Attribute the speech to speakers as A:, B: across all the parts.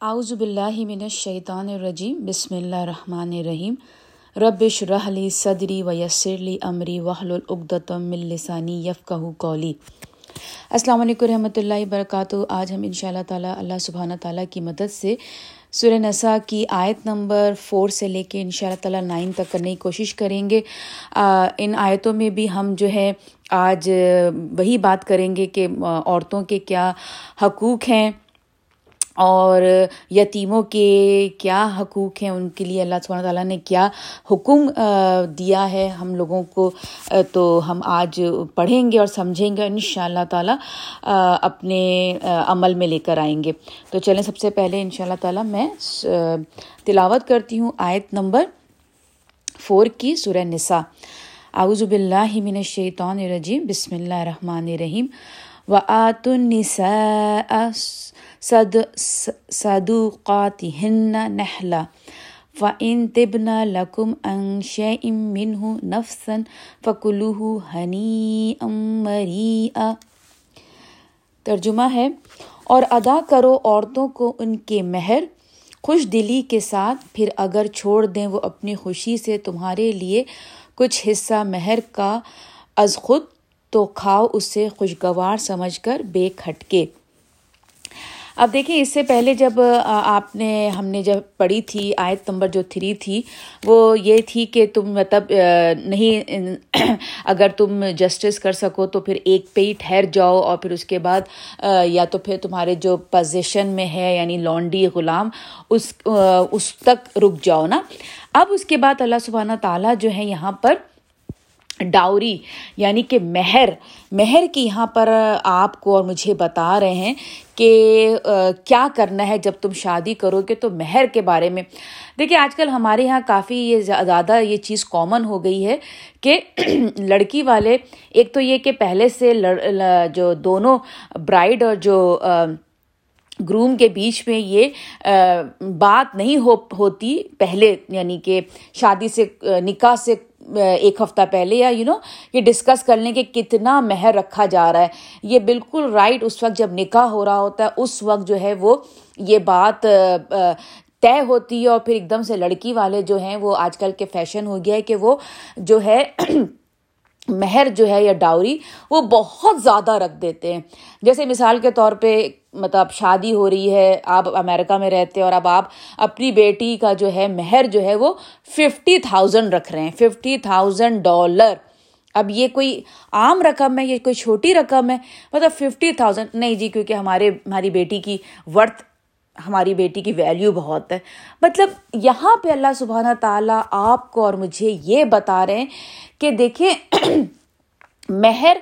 A: اعوذ باللہ من الشیطان الرجیم، بسم اللہ الرحمن الرحیم. ربش رحلی صدری و یسرلی امری وحل العقدم من لسانی یفقہ قولی. السلام علیکم رحمۃ اللہ وبرکاتہ. آج ہم ان شاء اللہ تعالیٰ اللہ سبحانہ تعالیٰ کی مدد سے سورہ نساء کی آیت نمبر فور سے لے کے ان شاء اللہ تعالیٰ نائن تک کرنے کی کوشش کریں گے. ان آیتوں میں بھی ہم جو ہے آج وہی بات کریں گے کہ عورتوں کے کیا حقوق ہیں. اور یتیموں کے کیا حقوق ہیں ان کے لیے اللہ سبحانہ تعالیٰ نے کیا حکم دیا ہے ہم لوگوں کو تو ہم آج پڑھیں گے اور سمجھیں گے ان شاء اللہ تعالیٰ اپنے عمل میں لے کر آئیں گے۔ تو چلیں سب سے پہلے ان شاء اللہ تعالیٰ میں تلاوت کرتی ہوں آیت نمبر فور کی سورہ نساء۔ اعوذ باللہ من الشیطان الرجیم، بسم اللہ الرحمن الرحیم۔ و آت النساء صد صدوقاتهن نحلا. فإن تبن لكم عن شيء منه نفسا فكلوه هنيئا مريئا. ترجمہ ہے، اور ادا کرو عورتوں کو ان کے مہر خوش دلی کے ساتھ، پھر اگر چھوڑ دیں وہ اپنی خوشی سے تمہارے لیے کچھ حصہ مہر کا از خود، تو کھاؤ اسے خوشگوار سمجھ کر بے کھٹکے۔ اب دیکھیں، اس سے پہلے جب آپ نے، ہم نے جب پڑھی تھی، آیت نمبر جو تھری تھی، وہ یہ تھی کہ تم مطلب نہیں، اگر تم جسٹس کر سکو تو پھر ایک پہ ہی ٹھہر جاؤ اور پھر اس کے بعد یا تو پھر تمہارے جو پوزیشن میں ہے یعنی لانڈی غلام، اس اس تک رک جاؤ نا۔ اب اس کے بعد اللہ سبحانہ تعالیٰ جو ہے یہاں پر ڈاوری یعنی کہ مہر مہر کی یہاں پر آپ کو اور مجھے بتا رہے ہیں کہ کیا کرنا ہے جب تم شادی کرو گے تو مہر کے بارے میں۔ دیکھیے، آج کل ہمارے یہاں کافی یہ زیادہ یہ چیز کامن ہو گئی ہے کہ لڑکی والے، ایک تو یہ کہ پہلے سے جو دونوں برائڈ اور جو گروم کے بیچ میں یہ بات نہیں ہو، ہوتی۔ پہلے یعنی کہ شادی سے نکاح سے ایک ہفتہ پہلے یا یو نو یہ ڈسکس کر لیں کہ کتنا مہر رکھا جا رہا ہے۔ یہ بالکل رائٹ اس وقت جب نکاح ہو رہا ہوتا ہے، اس وقت جو ہے وہ یہ بات طے ہوتی ہے اور پھر ایک دم سے لڑکی والے جو ہیں وہ آج کل کے فیشن ہو گیا ہے کہ وہ جو ہے مہر جو ہے یا ڈاوری وہ بہت زیادہ رکھ دیتے ہیں۔ جیسے مثال کے طور پہ مطلب شادی ہو رہی ہے، آپ امیرکا میں رہتے اور اب آپ اپنی بیٹی کا جو ہے مہر جو ہے وہ ففٹی تھاؤزینڈ رکھ رہے ہیں ففٹی تھاؤزینڈ ڈالر اب یہ کوئی عام رقم ہے، یہ کوئی چھوٹی رقم ہے؟ مطلب ففٹی تھاؤزینڈ نہیں جی کیونکہ ہمارے، ہماری بیٹی کی ورتھ ہماری بیٹی کی ویلیو بہت ہے۔ مطلب یہاں پہ اللہ سبحانہ تعالیٰ آپ کو اور مجھے یہ بتا رہے ہیں کہ دیکھیں، مہر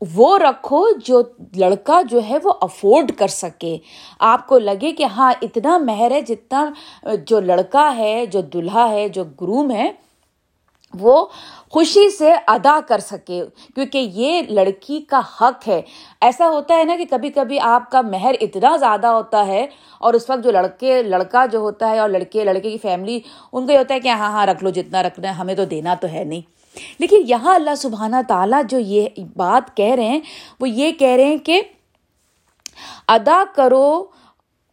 A: وہ رکھو جو لڑکا جو ہے وہ افورڈ کر سکے۔ آپ کو لگے کہ ہاں اتنا مہر ہے جتنا جو لڑکا ہے، جو دلہا ہے، جو گروم ہے، وہ خوشی سے ادا کر سکے۔ کیونکہ یہ لڑکی کا حق ہے۔ ایسا ہوتا ہے نا کہ کبھی کبھی آپ کا مہر اتنا زیادہ ہوتا ہے اور اس وقت جو لڑکے، لڑکا جو ہوتا ہے اور لڑکے لڑکے کی فیملی ان کو یہ ہوتا ہے کہ ہاں ہاں رکھ لو، جتنا رکھنا ہے، ہمیں تو دینا تو ہے نہیں۔ لیکن یہاں اللہ سبحانہ تعالیٰ جو یہ بات کہہ رہے ہیں، وہ یہ کہہ رہے ہیں کہ ادا کرو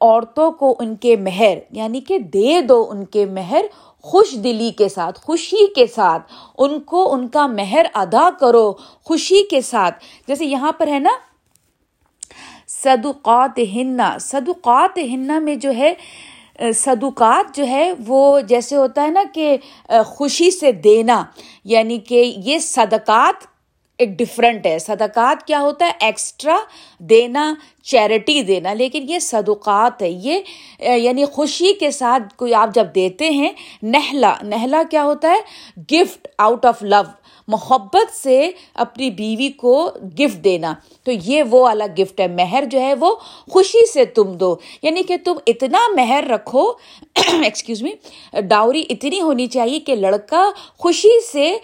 A: عورتوں کو ان کے مہر یعنی کہ دے دو ان کے مہر خوش دلی کے ساتھ، خوشی کے ساتھ، ان کو ان کا مہر ادا کرو خوشی کے ساتھ۔ جیسے یہاں پر ہے نا صدقات ہننا صدقات ہننا میں جو ہے صدقات جو ہے وہ جیسے ہوتا ہے نا کہ خوشی سے دینا یعنی کہ یہ صدقات ایک ڈفرینٹ ہے۔ صدقات کیا ہوتا ہے؟ ایکسٹرا دینا چیریٹی دینا۔ لیکن یہ صدقات ہے۔ یہ یعنی خوشی کے ساتھ کوئی آپ جب دیتے ہیں، نہلا نہلا کیا ہوتا ہے؟ گفٹ آؤٹ آف لو محبت سے اپنی بیوی کو گفٹ دینا۔ تو یہ وہ والا گفٹ ہے۔ مہر جو ہے وہ خوشی سے تم دو۔ یعنی کہ تم اتنا مہر رکھو ایکسکیوز می ڈاوری اتنی ہونی چاہیے کہ لڑکا خوشی سے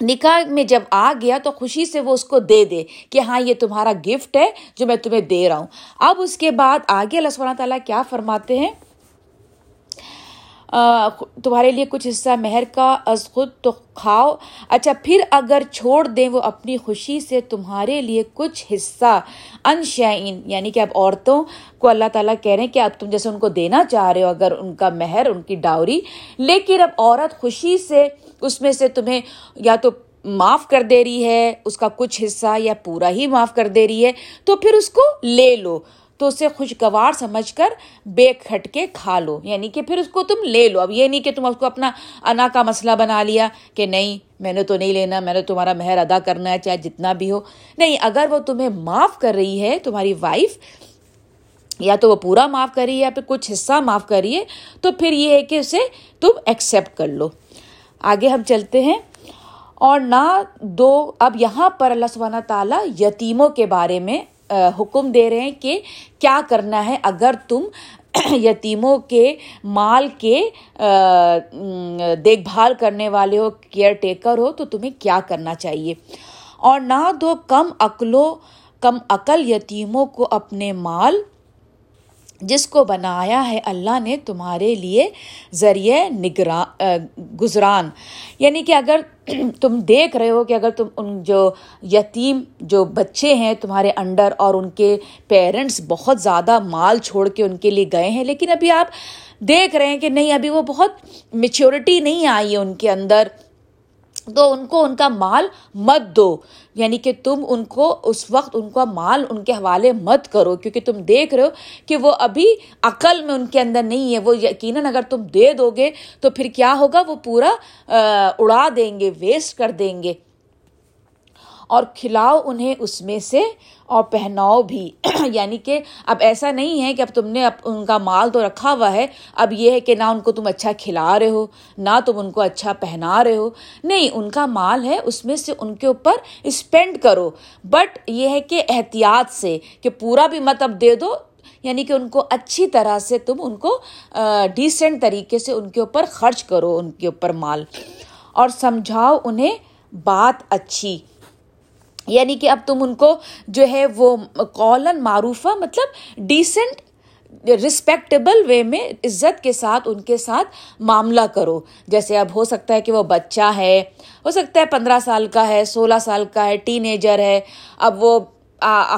A: نکاح میں جب آ گیا تو خوشی سے وہ اس کو دے دے کہ ہاں یہ تمہارا گفٹ ہے جو میں تمہیں دے رہا ہوں۔ اب اس کے بعد آگے اللہ سبحانہ تعالیٰ کیا فرماتے ہیں؟ تمہارے لیے کچھ حصہ مہر کا، از خود تو کھاؤ۔ اچھا پھر اگر چھوڑ دیں وہ اپنی خوشی سے تمہارے لیے کچھ حصہ۔ ان شعین یعنی کہ اب عورتوں کو اللہ تعالیٰ کہہ رہے ہیں کہ اب تم جیسے ان کو دینا چاہ رہے ہو اگر ان کا مہر، ان کی ڈاوری۔ لیکن اب عورت خوشی سے اس میں سے تمہیں یا تو معاف کر دے رہی ہے، اس کا کچھ حصہ، یا پورا ہی معاف کر دے رہی ہے۔ تو پھر اس کو لے لو۔ تو اسے خوشگوار سمجھ کر بے کھٹ کے کھا لو۔ یعنی کہ پھر اس کو تم لے لو۔ اب یہ نہیں کہ تم اس کو اپنا انا کا مسئلہ بنا لیا کہ نہیں، میں نے تو نہیں لینا، میں نے تمہارا مہر ادا کرنا ہے، چاہے جتنا بھی ہو۔ نہیں، اگر وہ تمہیں معاف کر رہی ہے، تمہاری وائف یا تو وہ پورا معاف کر رہی ہے یا پھر کچھ حصہ معاف کر رہی ہے، تو پھر یہ ہے کہ اسے تم ایکسیپٹ کر لو۔ آگے ہم چلتے ہیں۔ اور نہ دو، اب یہاں پر اللہ سبحانہ تعالیٰ یتیموں کے بارے میں حکم دے رہے ہیں کہ کیا کرنا ہے اگر تم یتیموں کے مال کے دیکھ بھال کرنے والے ہو، کیئر ٹیکر ہو، تو تمہیں کیا کرنا چاہیے؟ اور نہ دو کم عقلوں، کم عقل یتیموں کو اپنے مال جس کو بنایا ہے اللہ نے تمہارے لیے ذریعہ نگران گزران۔ یعنی کہ اگر تم دیکھ رہے ہو کہ اگر تم ان جو یتیم جو بچے ہیں تمہارے انڈر اور ان کے پیرنٹس بہت زیادہ مال چھوڑ کے ان کے لیے گئے ہیں، لیکن ابھی آپ دیکھ رہے ہیں کہ نہیں، ابھی وہ بہت میچیورٹی نہیں آئی ہے ان کے اندر۔ تو ان کو ان کا مال مت دو۔ یعنی کہ تم ان کو اس وقت ان کا مال ان کے حوالے مت کرو، کیونکہ تم دیکھ رہے ہو کہ وہ ابھی عقل میں ان کے اندر نہیں ہے۔ وہ یقیناً اگر تم دے دو گے تو پھر کیا ہوگا؟ وہ پورا اڑا دیں گے ویسٹ کر دیں گے۔ اور کھلاؤ انہیں اس میں سے اور پہناؤ بھی۔ یعنی کہ اب ایسا نہیں ہے کہ اب تم نے اب ان کا مال تو رکھا ہوا ہے، اب یہ ہے کہ نہ ان کو تم اچھا کھلا رہے ہو، نہ تم ان کو اچھا پہنا رہے ہو۔ نہیں، ان کا مال ہے، اس میں سے ان کے اوپر اسپینڈ کرو۔ بٹ یہ ہے کہ احتیاط سے کہ پورا بھی مت اب دے دو یعنی کہ ان کو اچھی طرح سے تم ان کو ڈیسنٹ طریقے سے ان کے اوپر خرچ کرو، ان کے اوپر مال۔ اور سمجھاؤ انہیں بات اچھی۔ یعنی کہ اب تم ان کو جو ہے وہ قولن معروفہ مطلب ڈیسنٹ رسپیکٹیبل وے میں عزت کے ساتھ ان کے ساتھ معاملہ کرو۔ جیسے اب ہو سکتا ہے کہ وہ بچہ ہے، ہو سکتا ہے پندرہ سال کا ہے، سولہ سال کا ہے ٹین ایجر ہے۔ اب وہ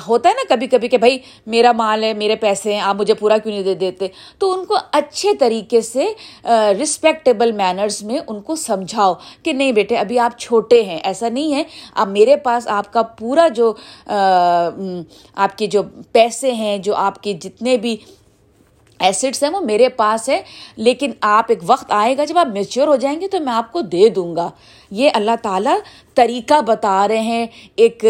A: ہوتا ہے نا کبھی کبھی کہ بھائی میرا مال ہے، میرے پیسے ہیں، آپ مجھے پورا کیوں نہیں دے دیتے؟ تو ان کو اچھے طریقے سے رسپیکٹیبل مینرز میں ان کو سمجھاؤ کہ نہیں بیٹے، ابھی آپ چھوٹے ہیں، ایسا نہیں ہے۔ اب میرے پاس آپ کا پورا جو آپ کے جو پیسے ہیں، جو آپ کے جتنے بھی ایسڈس ہیں، وہ میرے پاس ہے لیکن آپ ایک وقت آئے گا جب آپ میچور ہو جائیں گے تو میں آپ کو دے دوں گا۔ یہ اللہ تعالیٰ طریقہ بتا رہے ہیں۔ ایک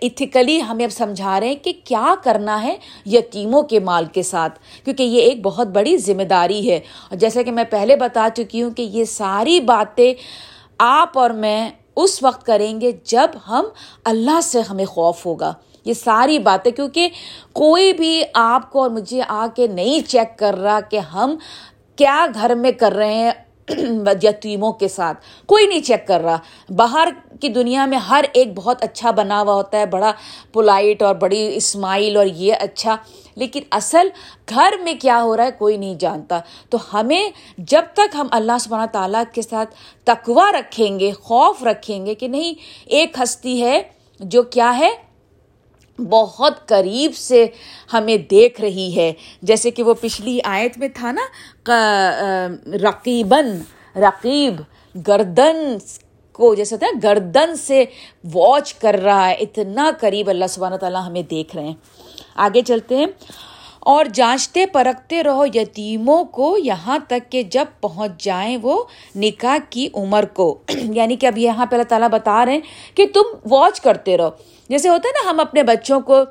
A: ایتھیکلی ہمیں اب سمجھا رہے ہیں کہ کیا کرنا ہے یتیموں کے مال کے ساتھ، کیونکہ یہ ایک بہت بڑی ذمہ داری ہے۔ اور جیسا کہ میں پہلے بتا چکی ہوں کہ یہ ساری باتیں آپ اور میں اس وقت کریں گے جب ہم اللہ سے ہمیں خوف ہوگا۔ یہ ساری باتیں، کیونکہ کوئی بھی آپ کو اور مجھے آ کے نہیں چیک کر رہا کہ ہم کیا گھر میں کر رہے ہیں یتیموں کے ساتھ۔ کوئی نہیں چیک کر رہا۔ باہر کی دنیا میں ہر ایک بہت اچھا بنا ہوا ہوتا ہے، بڑا پولائٹ اور بڑی اسمائل اور یہ اچھا۔ لیکن اصل گھر میں کیا ہو رہا ہے، کوئی نہیں جانتا۔ تو ہمیں جب تک ہم اللہ سبحانہ تعالیٰ کے ساتھ تقوا رکھیں گے، خوف رکھیں گے کہ نہیں، ایک ہستی ہے جو کیا ہے؟ بہت قریب سے ہمیں دیکھ رہی ہے۔ جیسے کہ وہ پچھلی آیت میں تھا نا رقیباً، رقیب، گردن کو جیسے ہوتا ہے گردن سے واچ کر رہا ہے، اتنا قریب اللہ سبحانہ تعالیٰ ہمیں دیکھ رہے ہیں۔ آگے چلتے ہیں۔ اور جانچتے پرکھتے رہو یتیموں کو، یہاں تک کہ جب پہنچ جائیں وہ نکاح کی عمر کو۔ یعنی کہ اب یہاں پہ اللہ تعالیٰ بتا رہے ہیں کہ تم واچ کرتے رہو۔ جیسے ہوتا ہے نا، ہم اپنے بچوں کو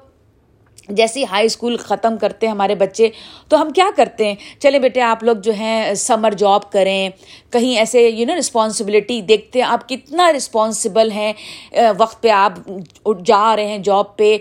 A: جیسے ہائی اسکول ختم کرتے ہیں ہمارے بچے، تو ہم کیا کرتے ہیں؟ چلے بیٹے، آپ لوگ جو ہیں، سمر جاب کریں، کہیں ایسے یو نو رسپانسبلٹی دیکھتے ہیں، آپ کتنا رسپانسبل ہیں وقت پہ آپ جا رہے ہیں جاب پہ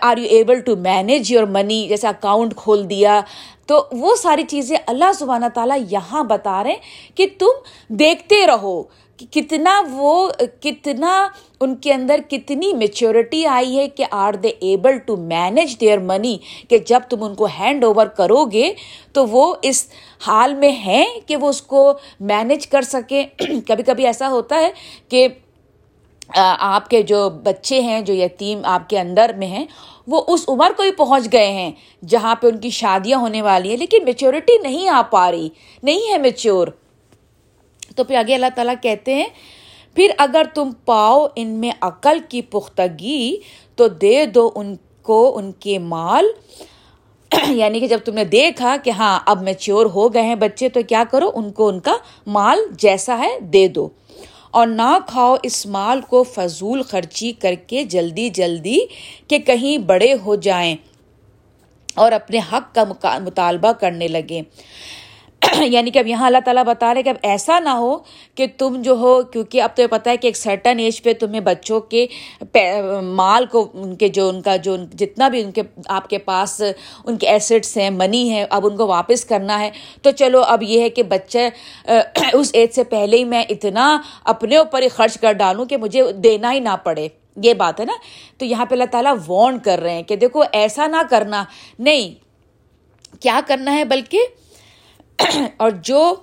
A: are you able to manage your money جیسے اکاؤنٹ کھول دیا۔ تو وہ ساری چیزیں اللہ سبحانہ تعالیٰ یہاں بتا رہے ہیں کہ تم دیکھتے رہو۔ کہ کتنا وہ، کتنا ان کے اندر کتنی میچورٹی آئی ہے کہ are they able to manage their money کہ جب تم ان کو ہینڈ اوور کرو گے تو وہ اس حال میں ہیں کہ وہ اس کو مینیج کر سکیں۔ کبھی کبھی ایسا ہوتا ہے کہ آپ کے جو بچے ہیں، جو یتیم آپ کے اندر میں ہیں، وہ اس عمر کو ہی پہنچ گئے ہیں جہاں پہ ان کی شادیاں ہونے والی ہیں، لیکن میچورٹی نہیں آ پا رہی، نہیں ہے میچور تو پھر آگے اللہ تعالیٰ کہتے ہیں، پھر اگر تم پاؤ ان میں عقل کی پختگی، تو دے دو ان کو ان کے مال۔ یعنی کہ جب تم نے دیکھا کہ ہاں اب میچور ہو گئے ہیں بچے، تو کیا کرو؟ ان کو ان کا مال جیسا ہے دے دو۔ اور نہ کھاؤ اس مال کو فضول خرچی کر کے جلدی جلدی کہ کہیں بڑے ہو جائیں اور اپنے حق کا مطالبہ کرنے لگیں یعنی کہ اب یہاں اللہ تعالیٰ بتا رہے کہ اب ایسا نہ ہو کہ تم جو ہو، کیونکہ اب تو پتہ ہے کہ ایک سرٹن ایج پہ تمہیں بچوں کے مال کو، ان کے جو، ان کا جو، جتنا بھی ان کے، آپ کے پاس ان کے ایسٹس ہیں منی ہے، اب ان کو واپس کرنا ہے۔ تو چلو، اب یہ ہے کہ بچے اس ایج سے پہلے ہی میں اتنا اپنے اوپر ہی خرچ کر ڈالوں کہ مجھے دینا ہی نہ پڑے۔ یہ بات ہے نا؟ تو یہاں پہ اللہ تعالیٰ وارن کر رہے ہیں کہ دیکھو، ایسا نہ کرنا۔ نہیں، کیا کرنا ہے بلکہ اور جو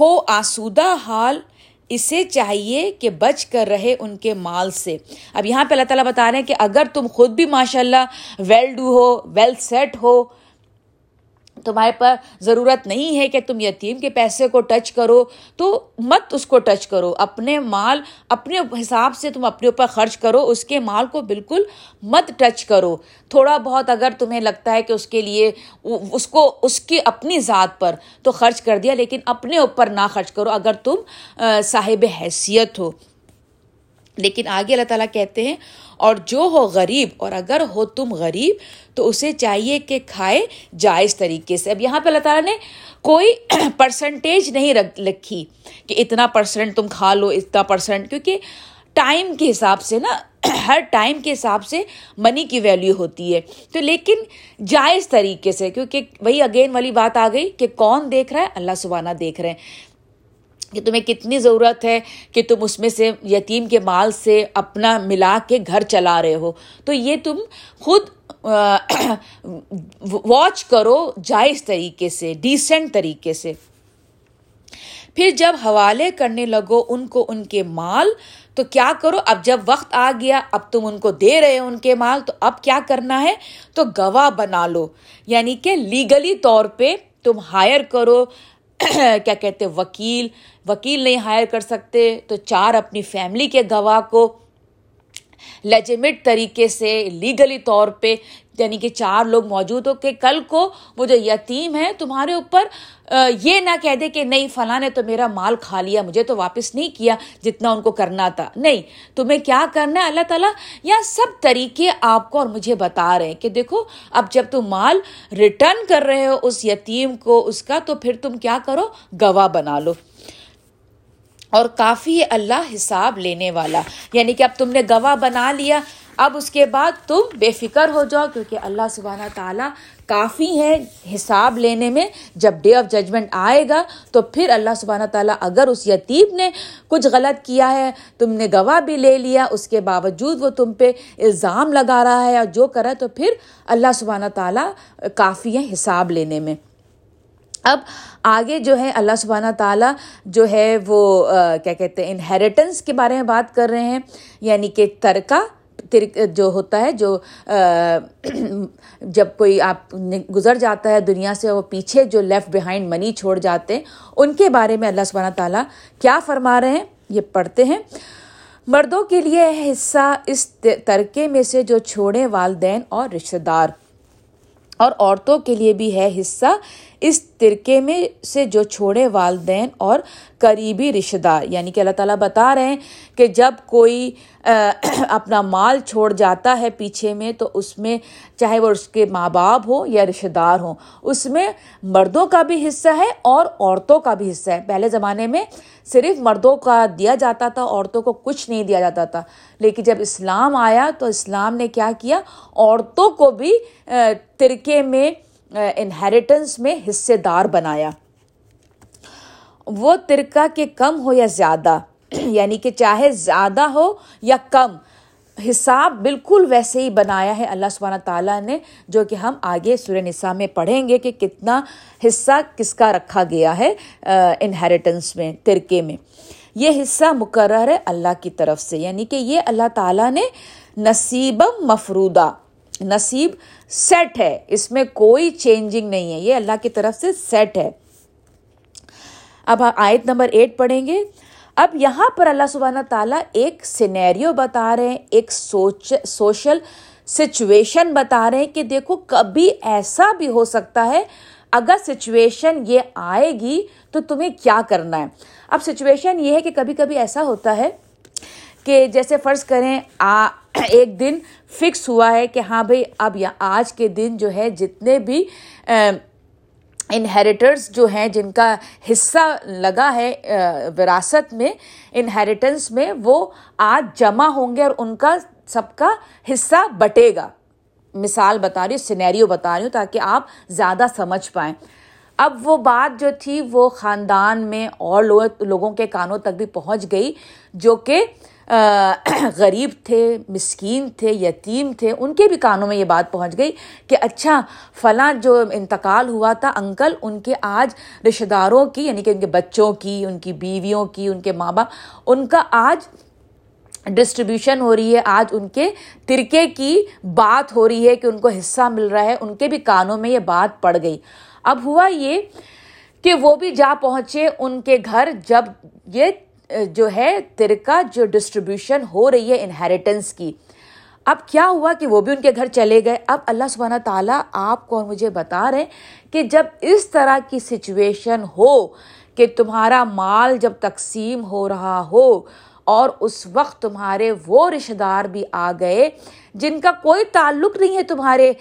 A: ہو آسودہ حال اسے چاہیے کہ بچ کر رہے ان کے مال سے۔ اب یہاں پہ اللہ تعالیٰ بتا رہے ہیں کہ اگر تم خود بھی ماشاء اللہ ویل ڈو ہو ویل سیٹ ہو تمہارے پر ضرورت نہیں ہے کہ تم یتیم کے پیسے کو ٹچ کرو، تو مت اس کو ٹچ کرو۔ اپنے مال، اپنے حساب سے تم اپنے اوپر خرچ کرو، اس کے مال کو بالکل مت ٹچ کرو۔ تھوڑا بہت اگر تمہیں لگتا ہے کہ اس کے لیے، اس کو، اس کی اپنی ذات پر تو خرچ کر دیا، لیکن اپنے اوپر نہ خرچ کرو۔ اگر تم صاحب حیثیت ہو۔ لیکن آگے اللہ تعالیٰ کہتے ہیں، اور جو ہو غریب، اور اگر ہو تم غریب، تو اسے چاہیے کہ کھائے جائز طریقے سے۔ اب یہاں پہ اللہ تعالیٰ نے کوئی پرسنٹیج نہیں رکھی کہ اتنا پرسنٹ تم کھا لو، اتنا پرسنٹ کیونکہ ٹائم کے حساب سے نا، ہر ٹائم کے حساب سے منی کی ویلیو ہوتی ہے۔ تو لیکن جائز طریقے سے، کیونکہ وہی اگین والی بات آ گئی کہ کون دیکھ رہا ہے؟ اللہ سبحانہ دیکھ رہے ہیں۔ کہ تمہیں کتنی ضرورت ہے کہ تم اس میں سے یتیم کے مال سے اپنا ملا کے گھر چلا رہے ہو۔ تو یہ تم خود واچ کرو جائز طریقے سے ڈیسنٹ طریقے سے۔ پھر جب حوالے کرنے لگو ان کو ان کے مال، تو کیا کرو؟ اب جب وقت آ گیا، اب تم ان کو دے رہے ہو ان کے مال، تو اب کیا کرنا ہے؟ تو گواہ بنا لو۔ یعنی کہ لیگلی طور پہ تم ہائر کرو کیا کہتے وکیل وکیل نہیں ہائر کر سکتے، تو چار اپنی فیملی کے گواہ کو لیجیمٹ طریقے سے لیگلی طور پہ یعنی کہ چار لوگ موجود ہو کہ کل کو وہ جو یتیم ہے تمہارے اوپر یہ نہ کہہ دے کہ نہیں، فلاں نے تو میرا مال کھا لیا، مجھے تو واپس نہیں کیا جتنا ان کو کرنا تھا۔ نہیں، تمہیں کیا کرنا ہے؟ اللہ تعالیٰ یا سب طریقے آپ کو اور مجھے بتا رہے ہیں کہ دیکھو، اب جب تم مال ریٹرن کر رہے ہو اس یتیم کو، اس کا، تو پھر تم کیا کرو؟ گواہ بنا لو۔ اور کافی اللہ حساب لینے والا۔ یعنی کہ اب تم نے گواہ بنا لیا، اب اس کے بعد تم بے فکر ہو جاؤ، کیونکہ اللہ سبحانہ تعالیٰ کافی ہے حساب لینے میں۔ جب ڈے آف ججمنٹ آئے گا، تو پھر اللہ سبحانہ تعالیٰ اگر اس یتیم نے کچھ غلط کیا ہے، تم نے گواہ بھی لے لیا، اس کے باوجود وہ تم پہ الزام لگا رہا ہے اور جو کرا تو پھر اللہ سبحانہ تعالیٰ کافی ہے حساب لینے میں۔ اب آگے جو ہے اللہ سبحانہ تعالیٰ جو ہے وہ کیا کہتے ہیں انہیریٹنس کے بارے میں بات کر رہے ہیں یعنی کہ ترکہ جو ہوتا ہے، جو جب کوئی آپ گزر جاتا ہے دنیا سے وہ پیچھے جو لیفٹ بیہائنڈ منی چھوڑ جاتے ہیں، ان کے بارے میں اللہ سبحانہ تعالیٰ کیا فرما رہے ہیں؟ یہ پڑھتے ہیں۔ مردوں کے لیے حصہ اس ترکے میں سے جو چھوڑے والدین اور رشتہ دار۔ اور عورتوں کے لیے بھی ہے حصہ اس ترکے میں سے جو چھوڑے والدین اور قریبی رشتہ دار یعنی کہ اللہ تعالیٰ بتا رہے ہیں کہ جب کوئی اپنا مال چھوڑ جاتا ہے پیچھے میں، تو اس میں چاہے وہ اس کے ماں باپ ہوں یا رشتہ دار ہوں، اس میں مردوں کا بھی حصہ ہے اور عورتوں کا بھی حصہ ہے۔ پہلے زمانے میں صرف مردوں کا دیا جاتا تھا، عورتوں کو کچھ نہیں دیا جاتا تھا۔ لیکن جب اسلام آیا تو اسلام نے کیا کیا؟ عورتوں کو بھی ترکے میں انہیریٹنس میں حصے دار بنایا۔ وہ ترکہ کے کم ہو یا زیادہ یعنی کہ چاہے زیادہ ہو یا کم، حساب بالکل ویسے ہی بنایا ہے۔ اللہ سبحانہ تعالیٰ نے، جو کہ ہم آگے سورہ نساء میں پڑھیں گے کہ کتنا حصہ کس کا رکھا گیا ہے انہیریٹنس میں، ترکے میں۔ یہ حصہ مقرر ہے اللہ کی طرف سے یعنی کہ یہ اللہ تعالیٰ نے نصیب مفرودہ نصیب سیٹ ہے۔ اس میں کوئی چینجنگ نہیں ہے۔ یہ اللہ کی طرف سے سیٹ ہے۔ اب آیت نمبر ایٹ پڑھیں گے۔ اب یہاں پر اللہ سبحانہ تعالیٰ ایک سینیریو بتا رہے ہیں، ایک سوچ سوشل سچویشن بتا رہے ہیں کہ دیکھو کبھی ایسا بھی ہو سکتا ہے، اگر سچویشن یہ آئے گی تو تمہیں کیا کرنا ہے۔ اب سچویشن یہ ہے کہ کبھی کبھی ایسا ہوتا ہے کہ جیسے فرض کریں آ، ایک دن فکس ہوا ہے کہ ہاں بھائی، اب یا آج کے دن جو ہے، جتنے بھی انہیریٹرس جو ہیں، جن کا حصہ لگا ہے وراثت میں انہیریٹنس میں، وہ آج جمع ہوں گے اور ان کا سب کا حصہ بٹے گا۔ مثال بتا رہی ہوں سینیریو بتا رہی ہوں تاکہ آپ زیادہ سمجھ پائیں۔ اب وہ بات جو تھی، وہ خاندان میں اور لوگوں کے کانوں تک بھی پہنچ گئی، جو کہ غریب تھے، مسکین تھے، یتیم تھے، ان کے بھی کانوں میں یہ بات پہنچ گئی کہ اچھا فلاں جو انتقال ہوا تھا انکل، ان کے آج رشتہ داروں کی یعنی کہ ان کے بچوں کی، ان کی بیویوں کی، ان کے ماں باپ، ان کا آج ڈسٹریبیوشن ہو رہی ہے، آج ان کے ترکے کی بات ہو رہی ہے کہ ان کو حصہ مل رہا ہے، ان کے بھی کانوں میں یہ بات پڑ گئی۔ اب ہوا یہ کہ وہ بھی جا پہنچے ان کے گھر جب یہ جو ہے ترکا جو ڈسٹریبیوشن ہو رہی ہے انہیریٹنس کی۔ اب کیا ہوا کہ وہ بھی ان کے گھر چلے گئے؟ اب اللہ سبحانہ تعالیٰ آپ کو اور مجھے بتا رہے کہ جب اس طرح کی سچویشن ہو کہ تمہارا مال جب تقسیم ہو رہا ہو اور اس وقت تمہارے وہ رشتہ دار بھی آ گئے جن کا کوئی تعلق نہیں ہے تمہارے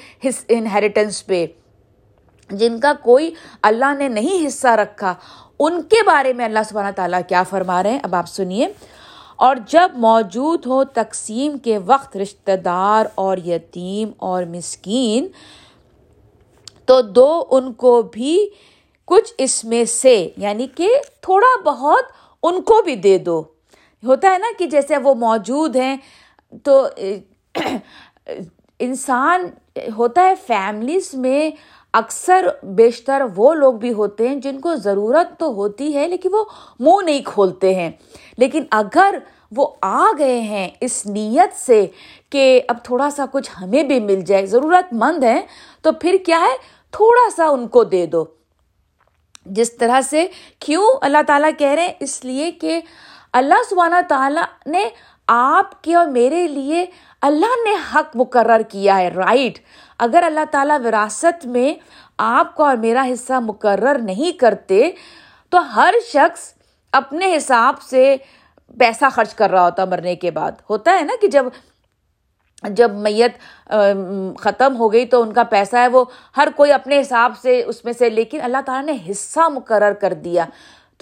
A: انہیریٹنس پہ، جن کا کوئی اللہ نے نہیں حصہ رکھا۔ ان کے بارے میں اللہ سبحانہ تعالیٰ کیا فرما رہے ہیں؟ اب آپ سنیے۔ اور جب موجود ہو تقسیم کے وقت رشتہ دار اور یتیم اور مسکین، تو دو ان کو بھی کچھ اس میں سے یعنی کہ تھوڑا بہت ان کو بھی دے دو۔ ہوتا ہے نا کہ جیسے وہ موجود ہیں، تو انسان، ہوتا ہے، فیملیز میں اکثر بیشتر وہ لوگ بھی ہوتے ہیں جن کو ضرورت تو ہوتی ہے لیکن وہ منہ نہیں کھولتے ہیں۔ لیکن اگر وہ آ گئے ہیں اس نیت سے کہ اب تھوڑا سا کچھ ہمیں بھی مل جائے، ضرورت مند ہیں، تو پھر کیا ہے؟ تھوڑا سا ان کو دے دو۔ جس طرح سے کیوں اللہ تعالیٰ کہہ رہے ہیں؟ اس لیے کہ اللہ سبحانہ تعالیٰ نے آپ کے اور میرے لیے اللہ نے حق مقرر کیا ہے رائٹ اگر اللہ تعالیٰ وراثت میں آپ کو اور میرا حصہ مقرر نہیں کرتے، تو ہر شخص اپنے حساب سے پیسہ خرچ کر رہا ہوتا مرنے کے بعد۔ ہوتا ہے نا کہ جب جب میت ختم ہو گئی تو ان کا پیسہ ہے، وہ ہر کوئی اپنے حساب سے اس میں سے، لیکن اللہ تعالیٰ نے حصہ مقرر کر دیا۔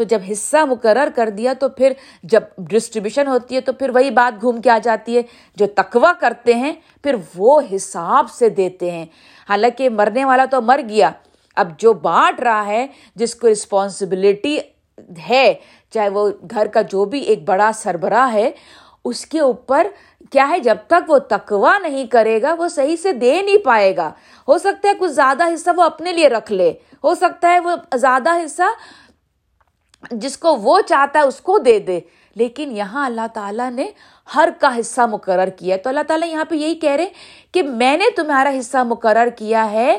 A: تو جب حصہ مقرر کر دیا تو پھر جب ڈسٹریبیوشن ہوتی ہے تو پھر وہی بات گھوم کے آ جاتی ہے۔ جو تقوا کرتے ہیں، پھر وہ حساب سے دیتے ہیں۔ حالانکہ مرنے والا تو مر گیا۔ اب جو بانٹ رہا ہے، جس کو رسپانسبلٹی ہے، چاہے وہ گھر کا جو بھی ایک بڑا سربراہ ہے، اس کے اوپر کیا ہے، جب تک وہ تقوا نہیں کرے گا، وہ صحیح سے دے نہیں پائے گا۔ ہو سکتا ہے کچھ زیادہ حصہ وہ اپنے لیے رکھ لے۔ ہو سکتا ہے وہ زیادہ حصہ جس کو وہ چاہتا ہے اس کو دے دے۔ لیکن یہاں اللہ تعالیٰ نے ہر کا حصہ مقرر کیا تو اللہ تعالیٰ یہاں پہ یہی کہہ رہے کہ میں نے تمہارا حصہ مقرر کیا ہے،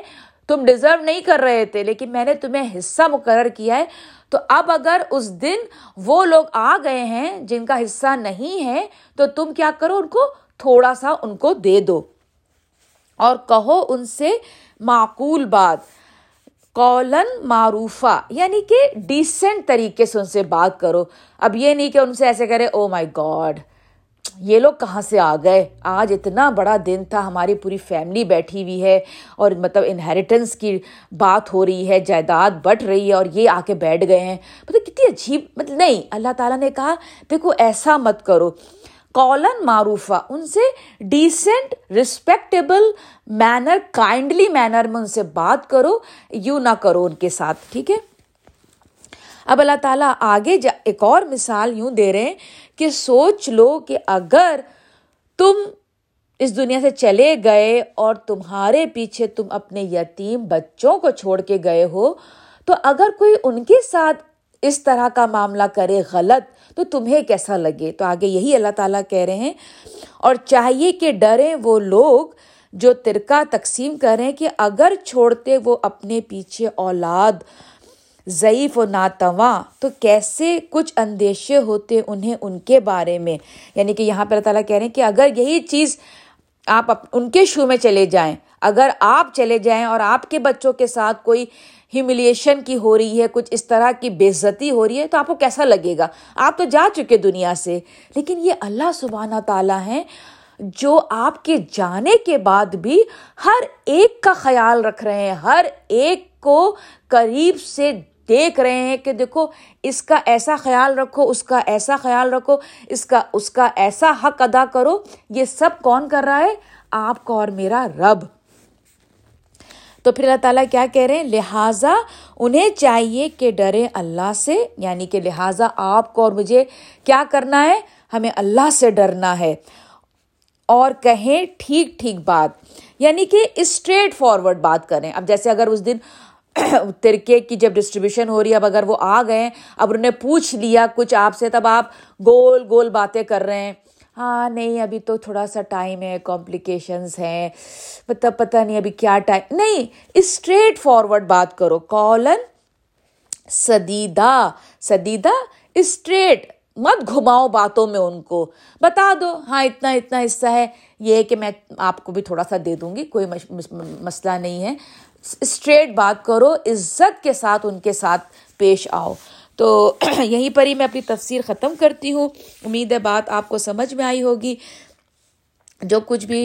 A: تم ڈیزرو نہیں کر رہے تھے، لیکن میں نے تمہیں حصہ مقرر کیا ہے۔ تو اب اگر اس دن وہ لوگ آ گئے ہیں جن کا حصہ نہیں ہے، تو تم کیا کرو، ان کو تھوڑا سا ان کو دے دو۔ اور کہو ان سے معقول بات۔ کولن معروفہ یعنی کہ ڈیسنٹ طریقے سے ان سے بات کرو۔ اب یہ نہیں کہ ان سے ایسے کرے او مائی گاڈ یہ لوگ کہاں سے آ گئے؟ آج اتنا بڑا دن تھا، ہماری پوری فیملی بیٹھی ہوئی ہے اور مطلب انہیریٹنس کی بات ہو رہی ہے، جائیداد بٹ رہی ہے اور یہ آ کے بیٹھ گئے ہیں۔ مطلب کتنی عجیب مطلب نہیں، اللہ تعالیٰ نے کہا، دیکھو، ایسا مت کرو۔ کالن معروفہ، ان سے decent respectable manner kindly manner میں ان سے بات کرو، یوں نہ کرو ان کے ساتھ، ٹھیک ہے؟ اب اللہ تعالیٰ آگے جا، ایک اور مثال یوں دے رہے ہیں کہ سوچ لو کہ اگر تم اس دنیا سے چلے گئے اور تمہارے پیچھے تم اپنے یتیم بچوں کو چھوڑ کے گئے ہو، تو اگر کوئی ان کے ساتھ اس طرح کا معاملہ کرے غلط تو تمہیں کیسا لگے؟ تو آگے یہی اللہ تعالیٰ کہہ رہے ہیں، اور چاہیے کہ ڈریں وہ لوگ جو ترکا تقسیم کریں کہ اگر چھوڑتے وہ اپنے پیچھے اولاد ضعیف و ناتواں، تو کیسے کچھ اندیشے ہوتے انہیں ان کے بارے میں؟ یعنی کہ یہاں پہ اللہ تعالیٰ کہہ رہے ہیں کہ اگر یہی چیز آپ ان کے شو میں چلے جائیں، اگر آپ چلے جائیں اور آپ کے بچوں کے ساتھ کوئی ہیملیشن کی ہو رہی ہے، کچھ اس طرح کی بےزتی ہو رہی ہے، تو آپ کو کیسا لگے گا؟ آپ تو جا چکے دنیا سے۔ لیکن یہ اللہ سبحانہ تعالیٰ ہیں جو آپ کے جانے کے بعد بھی ہر ایک کا خیال رکھ رہے ہیں، ہر ایک کو قریب سے دیکھ رہے ہیں کہ دیکھو، اس کا ایسا خیال رکھو، اس کا ایسا خیال رکھو، اس کا اس کا ایسا حق ادا کرو۔ یہ سب کون کر رہا ہے؟ آپ کا اور میرا رب۔ تو پھر اللہ تعالیٰ کیا کہہ رہے ہیں؟ لہٰذا انہیں چاہیے کہ ڈرے اللہ سے یعنی کہ لہٰذا آپ کو اور مجھے کیا کرنا ہے؟ ہمیں اللہ سے ڈرنا ہے۔ اور کہیں ٹھیک ٹھیک بات یعنی کہ اسٹریٹ فارورڈ بات کریں۔ اب جیسے اگر اس دن ترکے کی جب ڈسٹریبیوشن ہو رہی ہے، اب اگر وہ آ گئے، اب انہوں نے پوچھ لیا کچھ آپ سے، تب آپ گول گول باتیں کر رہے ہیں۔ ہاں نہیں، ابھی تو تھوڑا سا ٹائم ہے کمپلیکیشنز ہیں۔ مطلب پتہ نہیں ابھی کیا ٹائم۔ نہیں اسٹریٹ فارورڈ بات کرو۔ کالن سدیدہ سدیدہ اسٹریٹ مت گھماؤ باتوں میں ان کو۔ بتا دو۔ ہاں اتنا اتنا حصہ ہے۔ یہ کہ میں آپ کو بھی تھوڑا سا دے دوں گی، کوئی مسئلہ نہیں ہے۔ اسٹریٹ بات کرو، عزت کے ساتھ ان کے ساتھ پیش آؤ۔ تو یہیں پر ہی میں اپنی تفسیر ختم کرتی ہوں۔ امید ہے بات آپ کو سمجھ میں آئی ہوگی۔ جو کچھ بھی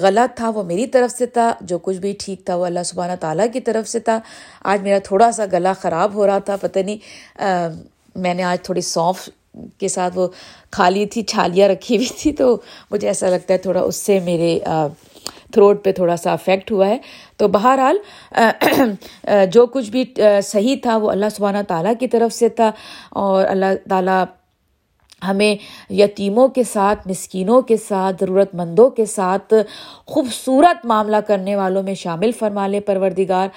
A: غلط تھا وہ میری طرف سے تھا، جو کچھ بھی ٹھیک تھا وہ اللہ سبحانہ تعالیٰ کی طرف سے تھا۔ آج میرا تھوڑا سا گلا خراب ہو رہا تھا، پتہ نہیں میں نے آج تھوڑی سونف کے ساتھ وہ کھالی تھی، چھالیاں رکھی ہوئی تھی، تو مجھے ایسا لگتا ہے تھوڑا اس سے میرے تھروٹ پہ تھوڑا سا افیکٹ ہوا ہے۔ تو بہرحال جو کچھ بھی صحیح تھا، وہ اللہ سبحانہ تعالیٰ کی طرف سے تھا۔ اور اللہ تعالیٰ ہمیں یتیموں کے ساتھ، مسکینوں کے ساتھ ضرورت مندوں کے ساتھ خوبصورت معاملہ کرنے والوں میں شامل فرما لے، پروردگار۔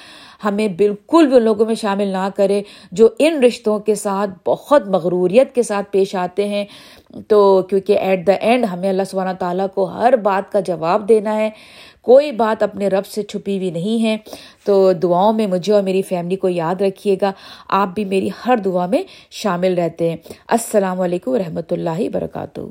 A: ہمیں بالکل بھی ان لوگوں میں شامل نہ کرے جو ان رشتوں کے ساتھ بہت مغروریت کے ساتھ پیش آتے ہیں۔ تو کیونکہ ایٹ دا اینڈ ہمیں اللہ سبحانہ تعالیٰ کو ہر بات کا جواب دینا ہے۔ کوئی بات اپنے رب سے چھپی ہوئی نہیں ہے۔ تو دعاؤں میں مجھے اور میری فیملی کو یاد رکھیے گا۔ آپ بھی میری ہر دعا میں شامل رہتے ہیں۔ السلام علیکم و رحمۃ اللہ وبرکاتہ۔